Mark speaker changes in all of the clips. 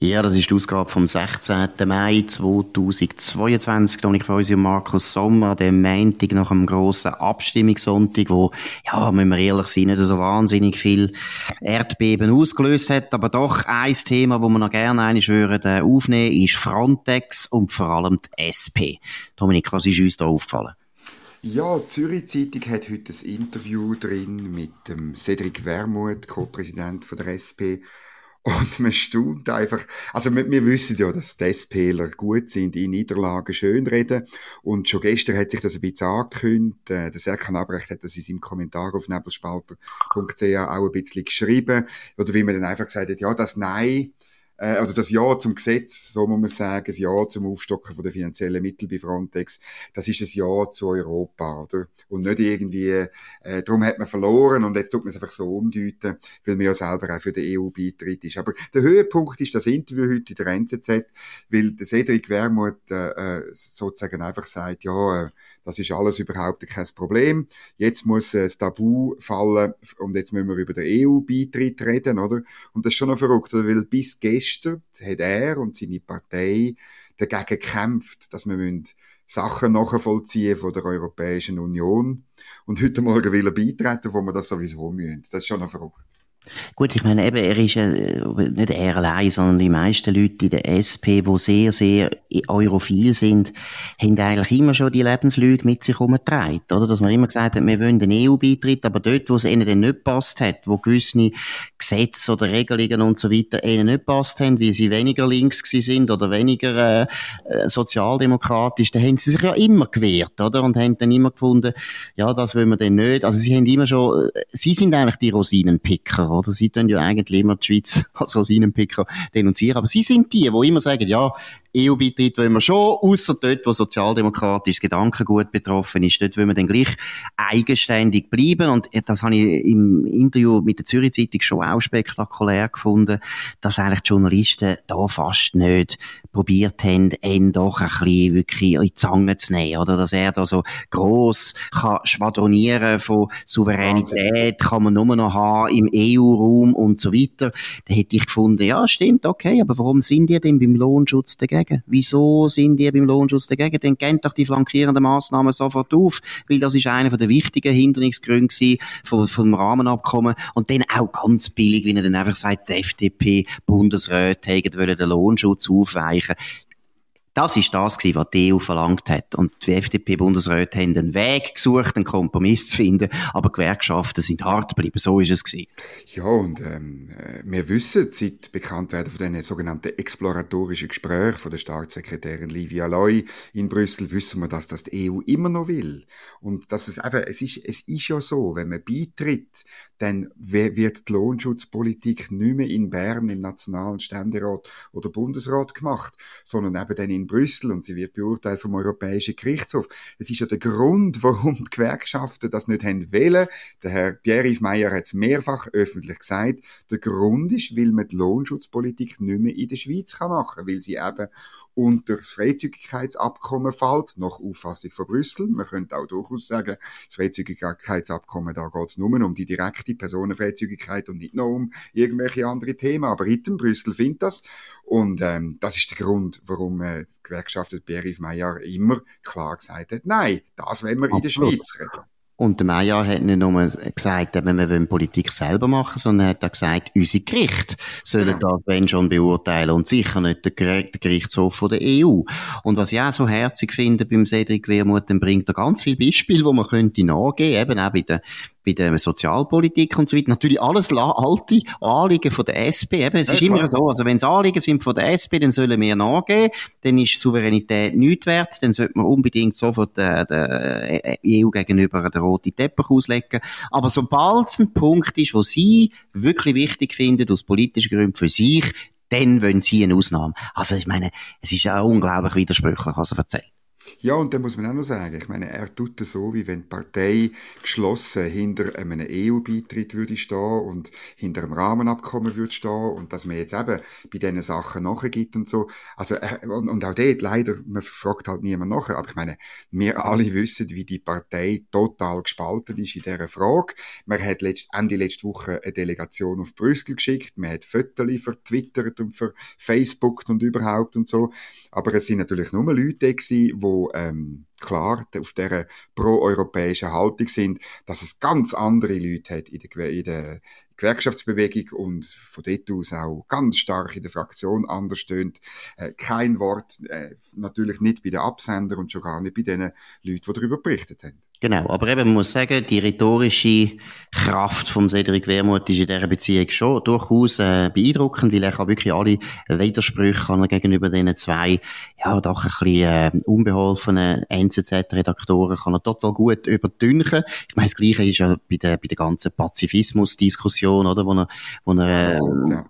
Speaker 1: Ja, das ist die Ausgabe vom 16. Mai 2022. Da ich von uns Markus Sommer, dem Montag nach einem grossen Abstimmungssonntag, wo, ja, müssen wir ehrlich sein, nicht so wahnsinnig viel Erdbeben ausgelöst hat. Aber doch ein Thema, wo wir noch gerne einmal würden, äh, aufnehmen, ist Frontex und vor allem die SP. Dominik, was ist uns da aufgefallen?
Speaker 2: Ja, die Zürich Zeitung hat heute ein Interview drin mit dem Cedric Wermuth, Co-Präsident der SP, und man staunt einfach. Also, wir, wir wissen ja, dass die SPler gut sind, in Niederlagen schönreden. Und schon gestern hat sich das ein bisschen angekündigt. Äh, der Serkan Abrecht hat das in seinem Kommentar auf nebelspalter.ch auch ein bisschen geschrieben. Oder wie man dann einfach gesagt hat, ja, das Nein äh, oder das Ja zum Gesetz, so muss man sagen, das Ja zum Aufstocken von der finanziellen Mittel bei Frontex, das ist ein Ja zu Europa, oder? Und nicht irgendwie, äh, darum hat man verloren und jetzt tut man es einfach so umdeuten, weil man ja selber auch für die EU beitritt ist. Aber der Höhepunkt ist das Interview heute in der NZZ, weil der Cedric Wermuth äh, äh sozusagen einfach sagt, ja, äh, das ist alles überhaupt kein Problem. Jetzt muss äh, das Tabu fallen und jetzt müssen wir über den EU-Beitritt reden, oder? Und das ist schon noch verrückt, weil bis gestern hat er und seine Partei dagegen gekämpft, dass wir Sachen nachvollziehen von der Europäischen Union. Und heute Morgen will er beitreten, wo wir das sowieso müssen. Das ist schon noch verrückt.
Speaker 1: Gut, ich meine, eben, er ist äh, nicht er allein, sondern die meisten Leute in der SP, die sehr, sehr europhil sind, haben eigentlich immer schon die Lebenslüge mit sich herumgetragen, oder? Dass man immer gesagt hat, wir wollen den EU-Beitritt, aber dort, wo es ihnen dann nicht passt hat, wo gewisse Gesetze oder Regelungen und so weiter ihnen nicht passt haben, wie sie weniger links sind oder weniger äh, äh, sozialdemokratisch, da haben sie sich ja immer gewehrt, oder? Und haben dann immer gefunden, ja, das wollen wir denn nicht. Also sie haben immer schon, äh, sie sind eigentlich die Rosinenpicker, oder? Sie tun ja eigentlich immer die Schweiz als Rosinenpicker denunzieren. Aber sie sind die, die immer sagen, ja, EU-Beitritt wollen wir schon, außer dort, wo sozialdemokratisches Gedankengut betroffen ist. Dort wollen wir dann gleich eigenständig bleiben. Und das habe ich im Interview mit der Zürich Zeitung schon auch spektakulär gefunden, dass eigentlich die Journalisten da fast nicht probiert haben, ihn doch ein bisschen wirklich in die Zange zu nehmen, oder? Dass er da so gross kann schwadronieren von Souveränität, kann man nur noch haben im EU-Raum und so weiter. Da hätte ich gefunden, ja, stimmt, okay, aber warum sind die denn beim Lohnschutz dagegen? Wieso sind die beim Lohnschutz dagegen? Dann gehen doch die flankierenden Massnahmen sofort auf, weil das ist einer der wichtigen Hinderungsgründe vom, vom Rahmenabkommen und dann auch ganz billig, wie er dann einfach sagt, die FDP-Bundesräte hätten den Lohnschutz aufweichen. Das ist das gewesen, was die EU verlangt hat. Und die FDP-Bundesräte haben einen Weg gesucht, einen Kompromiss zu finden, aber Gewerkschaften sind hart geblieben. So ist es gewesen.
Speaker 2: Ja, und ähm, äh, wir wissen, seit Bekanntwerden von diesen sogenannten exploratorischen Gesprächen von der Staatssekretärin Livia Loy in Brüssel, wissen wir, dass das die EU immer noch will. Und dass es eben, es ist, es ist ja so, wenn man beitritt, dann wird die Lohnschutzpolitik nicht mehr in Bern im Nationalen Ständerat oder Bundesrat gemacht, sondern eben dann in Brüssel und sie wird beurteilt vom Europäischen Gerichtshof. Es ist ja der Grund, warum die Gewerkschaften das nicht haben wollen. Der Herr Pierre-Yves Meyer hat es mehrfach öffentlich gesagt. Der Grund ist, weil man die Lohnschutzpolitik nicht mehr in der Schweiz machen kann, weil sie eben unter das Freizügigkeitsabkommen fällt, nach Auffassung von Brüssel. Man könnte auch durchaus sagen, das Freizügigkeitsabkommen, da geht es nur um die direkte Personenfreizügigkeit und nicht nur um irgendwelche andere Themen. Aber Ritten Brüssel findet das. Und ähm, das ist der Grund, warum äh, die Gewerkschaft Pierre-Yves Meyer immer klar gesagt hat, nein, das wollen wir in der Schweiz regeln.
Speaker 1: Und der Meyer hat nicht nur gesagt, wir wollen Politik selber machen, sondern hat auch gesagt, unsere Gerichte sollen ja. das, wenn schon, beurteilen und sicher nicht der, Gerichtshof von der EU. Und was ich auch so herzig finde beim Cedric Wermuth, dann bringt er ganz viele Beispiele, wo man könnte nachgehen, eben auch bei der bei der Sozialpolitik und so weiter. Natürlich alles alte Anliegen von der SP. Eben, es ja, ist klar. immer so, also wenn es Anliegen sind von der SP, dann sollen wir nachgeben, dann ist Souveränität nichts wert, dann sollte man unbedingt sofort der, der EU gegenüber den roten Teppich auslegen. Aber sobald es ein Punkt ist, wo Sie wirklich wichtig finden, aus politischen Gründen für sich, dann wollen Sie eine Ausnahme. Also ich meine, es ist ja unglaublich widersprüchlich, was er erzählt.
Speaker 2: Ja, und dann muss man auch noch sagen, ich meine, er tut es so, wie wenn die Partei geschlossen hinter einem EU-Beitritt würde stehen und hinter einem Rahmenabkommen würde stehen und dass man jetzt eben bei diesen Sachen nachgibt und so. Also, und, und auch dort, leider, man fragt halt niemand nachher, aber ich meine, wir alle wissen, wie die Partei total gespalten ist in dieser Frage. Man hat letzt, Ende letzte Woche eine Delegation auf Brüssel geschickt, man hat Fotos vertwittert und verfacebookt und überhaupt und so. Aber es sind natürlich nur Leute gewesen, die ähm, klar auf dieser pro-europäischen Haltung sind, dass es ganz andere Leute hat in der, in der Gewerkschaftsbewegung und von dort aus auch ganz stark in der Fraktion anders stöhnt. Äh, kein Wort, äh, natürlich nicht bei den Absendern und schon gar nicht bei den Leuten, die darüber berichtet haben.
Speaker 1: Genau, aber eben, man muss sagen, die rhetorische Kraft von Cedric Wermuth ist in dieser Beziehung schon durchaus äh, beeindruckend, weil er kann wirklich alle Widersprüche kann er gegenüber diesen zwei, ja, doch ein bisschen äh, unbeholfenen NZZ-Redaktoren kann er total gut überdünken. Ich meine, das Gleiche ist ja bei der, bei der ganzen Pazifismus-Diskussion, oder, wo er, wo er äh,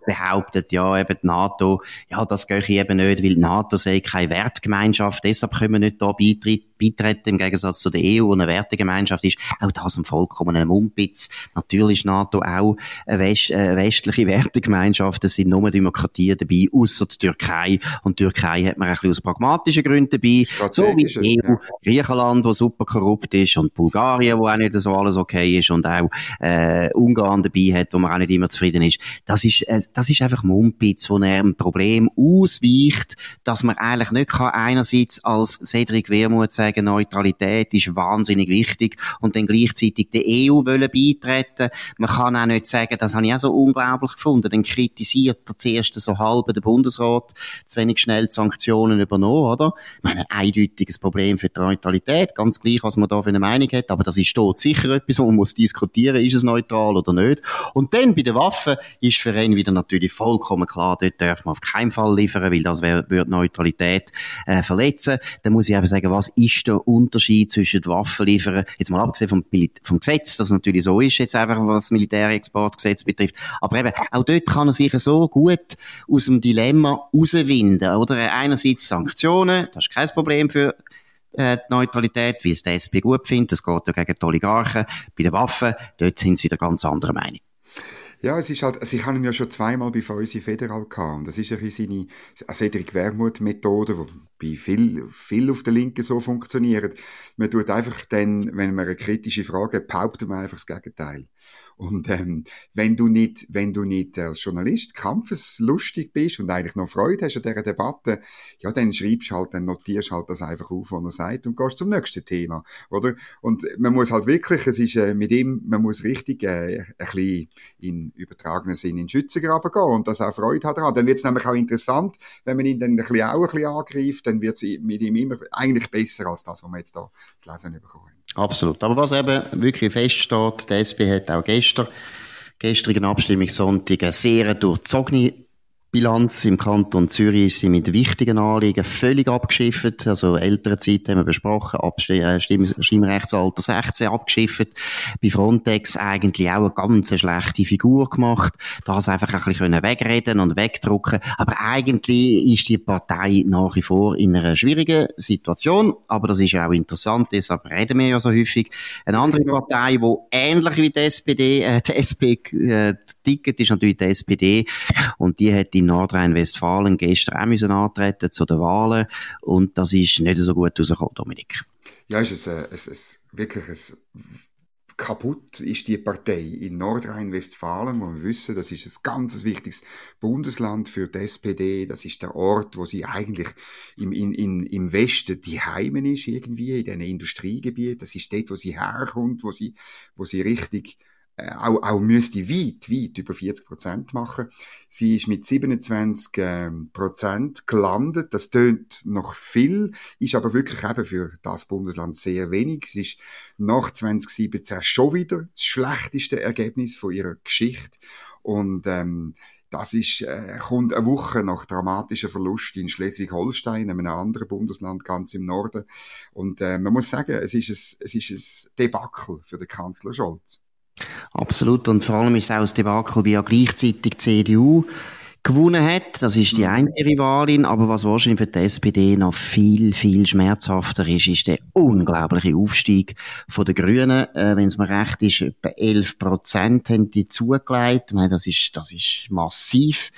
Speaker 1: behauptet, ja, eben die NATO, ja, das gehe ich eben nicht, weil die NATO sei keine Wertgemeinschaft, deshalb können wir nicht da beitreten beitreten, im Gegensatz zu der EU, wo eine Wertegemeinschaft ist. Auch das ein vollkommenen Mumpitz. Natürlich ist NATO auch eine, West, eine westliche Wertegemeinschaft. Es sind nur Demokratien dabei, außer die Türkei. Und die Türkei hat man ein bisschen aus pragmatischen Gründen dabei. So wie die EU, ja. Griechenland, wo super korrupt ist, und Bulgarien, wo auch nicht so alles okay ist, und auch äh, Ungarn dabei hat, wo man auch nicht immer zufrieden ist. Das ist, äh, das ist einfach Mumpitz, wo er ein Problem ausweicht, dass man eigentlich nicht kann einerseits als Cedric Wermuth sagen, Neutralität ist wahnsinnig wichtig und dann gleichzeitig der EU wollen beitreten. Man kann auch nicht sagen, das habe ich auch so unglaublich gefunden, dann kritisiert er zuerst so halb den Bundesrat zu wenig schnell die Sanktionen übernommen, oder? Ich meine, ein eindeutiges Problem für die Neutralität, ganz gleich, was man da für eine Meinung hat, aber das ist dort sicher etwas, wo man muss diskutieren, ist es neutral oder nicht. Und dann bei den Waffen ist für ihn wieder natürlich vollkommen klar, dort darf man auf keinen Fall liefern, weil das würde Neutralität äh, verletzen. Dann muss ich einfach sagen, was ist ist der Unterschied zwischen Waffen liefern, jetzt mal abgesehen vom, vom Gesetz, das natürlich so ist, jetzt einfach was das Militärexportgesetz betrifft. Aber eben, auch dort kann er sich so gut aus dem Dilemma rauswinden, oder? Einerseits Sanktionen, das ist kein Problem für äh, die Neutralität, wie es der SP gut findet, das geht ja gegen die Oligarchen. Bei den Waffen, dort sind sie wieder ganz anderer Meinung.
Speaker 2: Ja, es ist halt, also ich habe ihn ja schon zweimal bei Fäusi Federal gehabt. Und das ist ein bisschen seine Cedric Wermuth Methode, die bei viel, viel auf der Linken so funktioniert. Man tut einfach dann, wenn man eine kritische Frage hat, behauptet man einfach das Gegenteil. Und ähm, wenn du nicht, wenn du nicht als Journalist kampfeslustig bist und eigentlich noch Freude hast an dieser Debatte, ja, dann schreibst halt, dann notierst halt das einfach auf, was er sagt und gehst zum nächsten Thema, oder? Und man muss halt wirklich, es ist äh, mit ihm, man muss richtig äh, ein bisschen in übertragenen Sinn in Schützengraben gehen und das auch Freude hat daran. Dann wird es nämlich auch interessant, wenn man ihn dann ein bisschen auch ein bisschen angreift, dann wird es mit ihm immer eigentlich besser als das, was wir jetzt da zu lesen bekommen
Speaker 1: Absolut. Aber was eben wirklich feststeht, der SP hat auch gestern, gestrigen Abstimmungssonntag eine sehr durchzogene Bilanz im Kanton Zürich ist sie mit wichtigen Anliegen völlig abgeschifft. Also ältere Zeit haben wir besprochen, äh, Stimmrechtsalter 16 abgeschifft. Bei Frontex eigentlich auch eine ganz schlechte Figur gemacht. Das einfach ein bisschen wegreden und wegdrucken. Aber eigentlich ist die Partei nach wie vor in einer schwierigen Situation. Aber das ist auch interessant, deshalb reden wir ja so häufig. Eine andere Partei, die ähnlich wie die SPD, äh, die SP, äh, tickt, ist natürlich die SPD. Und die hat in Nordrhein-Westfalen gestern auch antreten zu den Wahlen und das ist nicht so gut rausgekommen, Dominik.
Speaker 2: Ja, ist es, äh, es, es wirklich ein kaputt ist die Partei in Nordrhein-Westfalen, wo wir wissen, das ist ein ganz wichtiges Bundesland für die SPD. Das ist der Ort, wo sie eigentlich im, in, im Westen die Heimen ist, irgendwie, in diesen Industriegebieten. Das ist dort, wo sie herkommt, wo sie, wo sie richtig auch, auch müsste weit, weit über 40 Prozent machen. Sie ist mit 27 ähm, Prozent gelandet. Das tönt noch viel, ist aber wirklich eben für das Bundesland sehr wenig. Es ist nach 2017 schon wieder das schlechteste Ergebnis von ihrer Geschichte. Und ähm, das ist, äh, kommt eine Woche nach dramatischen Verlust in Schleswig-Holstein, einem anderen Bundesland ganz im Norden. Und äh, man muss sagen, es ist ein, es ist ein Debakel für den Kanzler Scholz.
Speaker 1: Absolut. Und vor allem ist es auch das Debakel, wie ja gleichzeitig die CDU gewonnen hat. Das ist die eine Rivalin. Aber was wahrscheinlich für die SPD noch viel, viel schmerzhafter ist, ist der unglaubliche Aufstieg von den Grünen. Äh, Wenn es mir recht ist, etwa 11 Prozent haben die zugelegt. Meine, das ist, das ist massiv.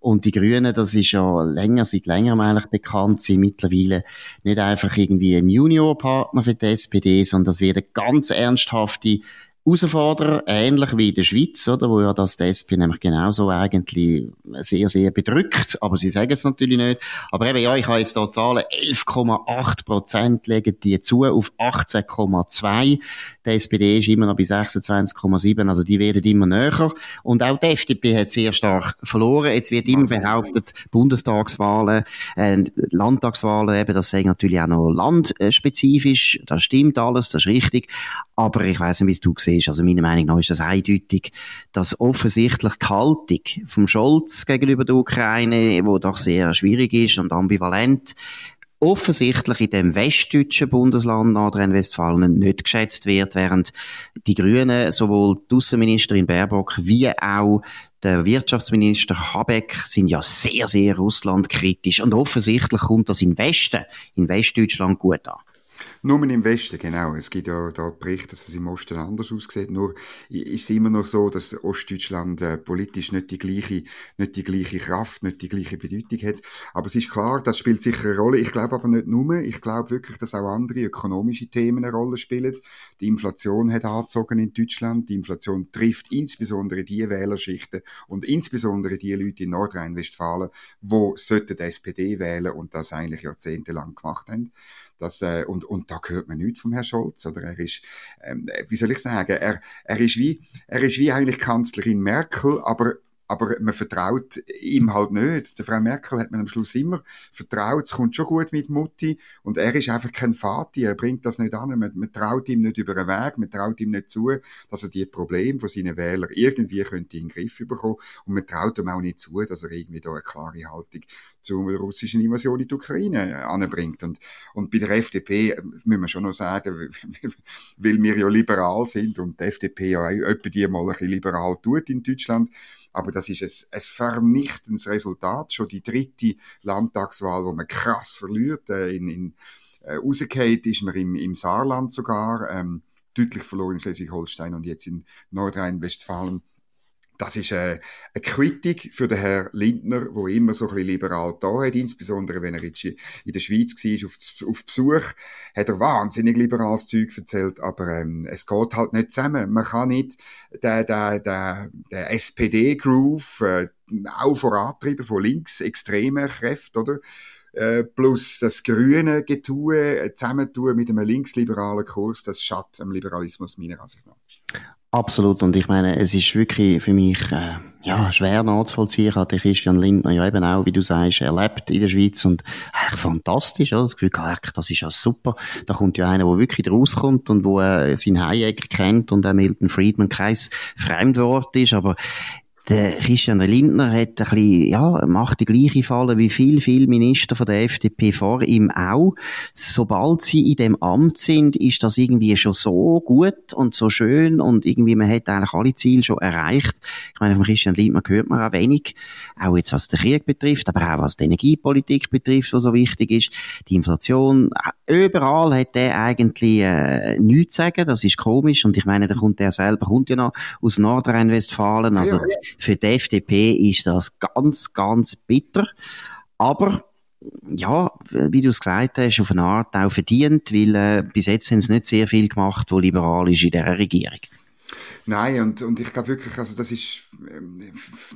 Speaker 1: Und die Grünen, das ist ja länger, seit längerem eigentlich bekannt, sind mittlerweile nicht einfach irgendwie ein Juniorpartner für die SPD, sondern das wird eine ganz ernsthafte Herausforderer, ähnlich wie in der Schweiz, oder, wo ja das die SP nämlich genauso eigentlich sehr, sehr bedrückt, aber sie sagen es natürlich nicht. Aber eben, ja, ich habe jetzt hier Zahlen, 11,8 Prozent legen die zu auf 18,2. Die SPD ist immer noch bei 26,7, also die werden immer näher. Und auch die FDP hat sehr stark verloren. Jetzt wird immer behauptet, Bundestagswahlen, äh, Landtagswahlen, eben, das sagen natürlich auch noch landspezifisch. Das stimmt alles, das ist richtig. Aber ich weiß nicht, wie du siehst. Also meiner Meinung nach ist das eindeutig, dass offensichtlich die Haltung vom Scholz gegenüber der Ukraine, wo doch sehr schwierig ist und ambivalent, offensichtlich in dem westdeutschen Bundesland Nordrhein-Westfalen nicht geschätzt wird, während die Grünen sowohl die Außenministerin Baerbock wie auch der Wirtschaftsminister Habeck sind ja sehr, sehr russlandkritisch und offensichtlich kommt das in Westen, in Westdeutschland gut an.
Speaker 2: Nur im Westen, genau. Es gibt ja da Berichte, dass es im Osten anders aussieht. Nur ist es immer noch so, dass Ostdeutschland äh, politisch nicht die gleiche, nicht die gleiche Kraft, nicht die gleiche Bedeutung hat. Aber es ist klar, das spielt sicher eine Rolle. Ich glaube aber nicht nur. Ich glaube wirklich, dass auch andere ökonomische Themen eine Rolle spielen. Die Inflation hat angezogen in Deutschland. Die Inflation trifft insbesondere die Wählerschichten und insbesondere die Leute in Nordrhein-Westfalen, sollten die SPD wählen und das eigentlich jahrzehntelang gemacht haben. Das, äh, und, und da hört man nichts vom Herrn Scholz. Oder er ist, ähm, wie soll ich sagen, er, er, ist wie, er ist wie eigentlich Kanzlerin Merkel, aber aber man vertraut ihm halt nicht. Der Frau Merkel hat man am Schluss immer vertraut, es kommt schon gut mit Mutti. Und er ist einfach kein Vati, er bringt das nicht an, man, man traut ihm nicht über den Weg, man traut ihm nicht zu, dass er die Probleme von seinen Wählern irgendwie könnte in den Griff bekommen. Und man traut ihm auch nicht zu, dass er irgendwie da eine klare Haltung zur russischen Invasion in die Ukraine anbringt. Und, und bei der FDP müssen wir schon noch sagen, weil wir ja liberal sind und die FDP ja etwa die mal ein bisschen liberal tut in Deutschland, aber das ist ein, ein vernichtendes Resultat. Schon die dritte Landtagswahl, wo man krass verliert. Äh, in, in, äh, rausgeht ist man im, im Saarland sogar. Ähm, deutlich verloren in Schleswig-Holstein und jetzt in Nordrhein-Westfalen das ist eine, eine Quittung für den Herrn Lindner, wo immer so ein bisschen liberal da hat, insbesondere wenn er jetzt in der Schweiz war, auf, Besuch, hat er wahnsinnig liberales Zeug erzählt, aber ähm, es geht halt nicht zusammen. Man kann nicht den, den, den, den SPD-Groove äh, auch vorantreiben von links extremen Kräften, oder? Äh, plus das grüne Getue äh, zusammentun mit einem linksliberalen Kurs, das schadet am Liberalismus meiner Ansicht nach.
Speaker 1: Absolut. Und ich meine, es ist wirklich für mich äh, ja, schwer nachzuvollziehen. Ich hatte Christian Lindner ja eben auch, wie du sagst, erlebt in der Schweiz und eigentlich fantastisch. Oder? Das Gefühl, das ist ja super. Da kommt ja einer, der wirklich rauskommt und wo äh, sein Hayek kennt und auch Milton Friedman kein Fremdwort ist. Aber der Christian Lindner hat ein bisschen, ja, macht die gleiche Falle wie viel, viel Minister von der FDP vor ihm auch. Sobald sie in dem Amt sind, ist das irgendwie schon so gut und so schön und irgendwie man hat eigentlich alle Ziele schon erreicht. Ich meine, von Christian Lindner hört man auch wenig, auch jetzt was den Krieg betrifft, aber auch was die Energiepolitik betrifft, was so wichtig ist. Die Inflation, überall hat er eigentlich äh, nichts zu sagen, das ist komisch und ich meine, da kommt er selber, kommt ja noch aus Nordrhein-Westfalen, also ja für die FDP ist das ganz, ganz bitter. Aber ja, wie du es gesagt hast, auf eine Art auch verdient, weil äh, bis jetzt haben sie nicht sehr viel gemacht, wo liberal ist in dieser Regierung.
Speaker 2: Nein, und, und ich glaube wirklich, also das ist, ähm,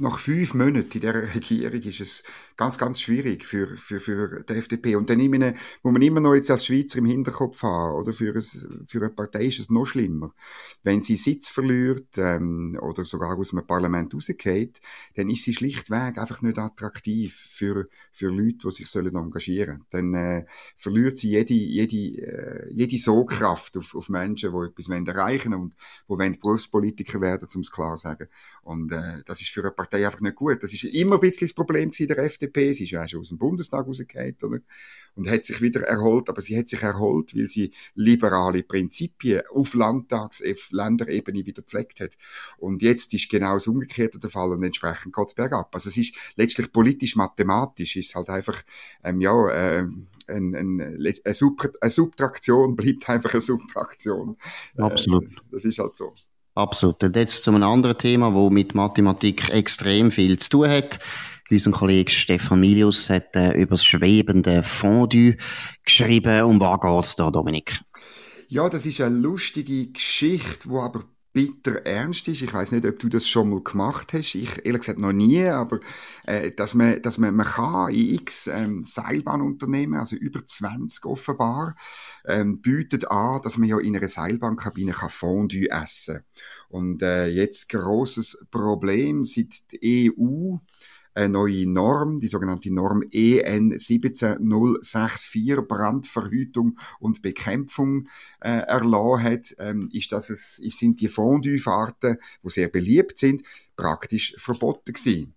Speaker 2: nach fünf Monaten in dieser Regierung ist es ganz, ganz schwierig für, für, für die FDP. Und dann immer, wo man immer noch jetzt als Schweizer im Hinterkopf haben, oder für, ein, für eine Partei ist es noch schlimmer. Wenn sie Sitz verliert, ähm, oder sogar aus einem Parlament rausgeht, dann ist sie schlichtweg einfach nicht attraktiv für, für Leute, die sich sollen engagieren sollen. Dann äh, verliert sie jede, jede, äh, jede Sogkraft auf, auf Menschen, die etwas erreichen wollen und die Berufspolitik Politiker werden, um es klar zu sagen. Und äh, das ist für eine Partei einfach nicht gut. Das ist immer ein bisschen das Problem der FDP. Sie ist ja schon aus dem Bundestag rausgefallen, oder? Und hat sich wieder erholt, aber sie hat sich erholt, weil sie liberale Prinzipien auf Landtags-, auf Länderebene wieder gepflegt hat. Und jetzt ist genau das Umgekehrte der Fall und entsprechend geht es bergab. Also es ist letztlich politisch-mathematisch, ist halt einfach, ähm, ja, äh, ein, ein, eine, Sub eine Subtraktion bleibt einfach eine Subtraktion.
Speaker 1: Absolut. Äh,
Speaker 2: das ist halt so.
Speaker 1: Absolut. Und jetzt zu einem anderen Thema, wo mit Mathematik extrem viel zu tun hat. Unser Kollege Stefan Milius hat äh, über das schwebende Fondue geschrieben. Um was geht's da, Dominik?
Speaker 2: Ja, das ist eine lustige Geschichte, wo aber bitter ernst ist. Ich weiß nicht, ob du das schon mal gemacht hast. Ich ehrlich gesagt noch nie, aber äh, dass man, dass man, man kann in x ähm, Seilbahnunternehmen, also über 20 offenbar, ähm, bietet an, dass man ja in einer Seilbahnkabine kann Fondue essen. Und äh, jetzt großes Problem seit die EU eine neue Norm, die sogenannte Norm EN 17064 Brandverhütung und Bekämpfung äh, erlassen hat, ähm, ist, dass es, sind die Fondue-Fahrten, die sehr beliebt sind, praktisch verboten gewesen.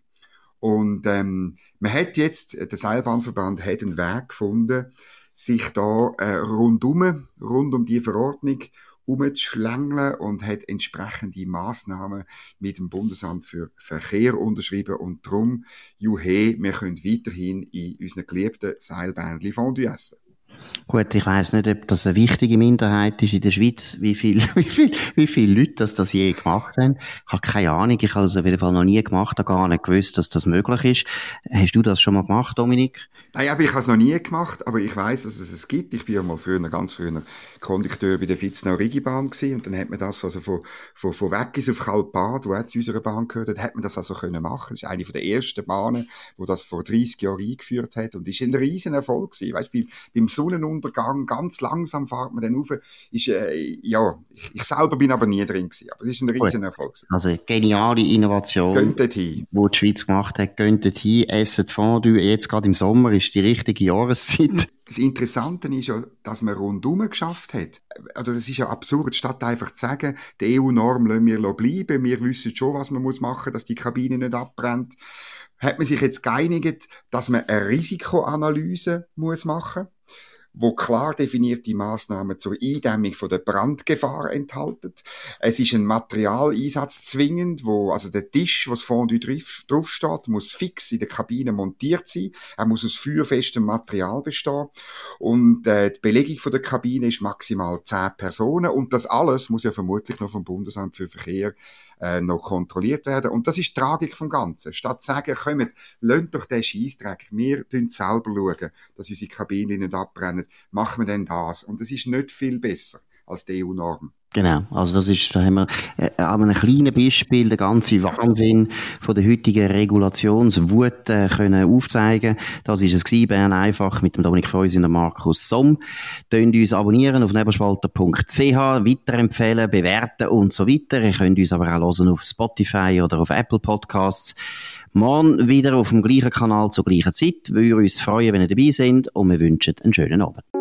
Speaker 2: Und ähm, man hat jetzt, der Seilbahnverband hat einen Weg gefunden, sich da äh, rundum, rund um die Verordnung umzuschlängeln und hat entsprechende Maßnahmen mit dem Bundesamt für Verkehr unterschrieben und darum, juhe, wir können weiterhin in unseren geliebten Seilbändchen Fondue essen.
Speaker 1: Gut, ich weiß nicht, ob das eine wichtige Minderheit ist in der Schweiz, wie viel, wie viel, wie viele Leute das, das je gemacht haben. Ich habe keine Ahnung, ich habe es auf jeden Fall noch nie gemacht, habe gar nicht gewusst, dass das möglich ist. Hast du das schon mal gemacht, Dominik?
Speaker 2: Nein, aber ich habe es noch nie gemacht, aber ich weiß, dass es es gibt. Ich bin ja mal früher, ganz früher Kondukteur bei der Fitznau Rigibahn gewesen und dann hat man das, also von, von, von Weggis auf Kalbad, wo jetzt zu unserer Bahn gehört hat, hat man das also können machen. Das ist eine von der ersten Bahnen, wo das vor 30 Jahren eingeführt hat und ist ein riesen Erfolg gewesen. Weißt, beim, beim Sonnenuntergang ganz langsam fährt man dann rauf. Ist, äh, ja, ich, ich, selber bin aber nie drin gewesen, aber es ist ein riesen Erfolg gewesen.
Speaker 1: Also geniale Innovation,
Speaker 2: die
Speaker 1: die Schweiz gemacht hat, gönnt hin, essen Fondue, jetzt gerade im Sommer ist die richtige Jahreszeit.
Speaker 2: Das Interessante ist ja, dass man rundum geschafft hat. Also das ist ja absurd, statt einfach zu sagen, die EU-Norm lassen wir bleiben, wir wissen schon, was man muss machen, dass die Kabine nicht abbrennt, hat man sich jetzt geeinigt, dass man eine Risikoanalyse muss machen muss wo klar definierte Maßnahmen zur Eindämmung von der Brandgefahr enthalten. Es ist ein Materialeinsatz zwingend, wo also der Tisch, was Fondue drauf steht, muss fix in der Kabine montiert sein. Er muss aus feuerfestem Material bestehen und äh, die Belegung von der Kabine ist maximal zehn Personen und das alles muss ja vermutlich noch vom Bundesamt für Verkehr äh, noch kontrolliert werden. Und das ist die Tragik vom Ganzen. Statt zu sagen, kommt, lönt doch den Scheissdreck, wir tun selber schauen, dass unsere Kabinen nicht abbrennen, machen wir denn das. Und das ist nicht viel besser als die EU-Norm.
Speaker 1: Genau, also das ist, da haben wir äh, an einem kleinen Beispiel den ganzen Wahnsinn von der heutigen Regulationswut äh, können aufzeigen. Das ist es gewesen, Bern einfach mit dem Dominik Feusi und dem Markus Somm. Tönt uns abonnieren auf nebelspalter.ch, weiterempfehlen, bewerten und so weiter. Ihr könnt uns aber auch hören auf Spotify oder auf Apple Podcasts. Morgen wieder auf dem gleichen Kanal zur gleichen Zeit. Wir würden uns freuen, wenn ihr dabei seid und wir wünschen einen schönen Abend.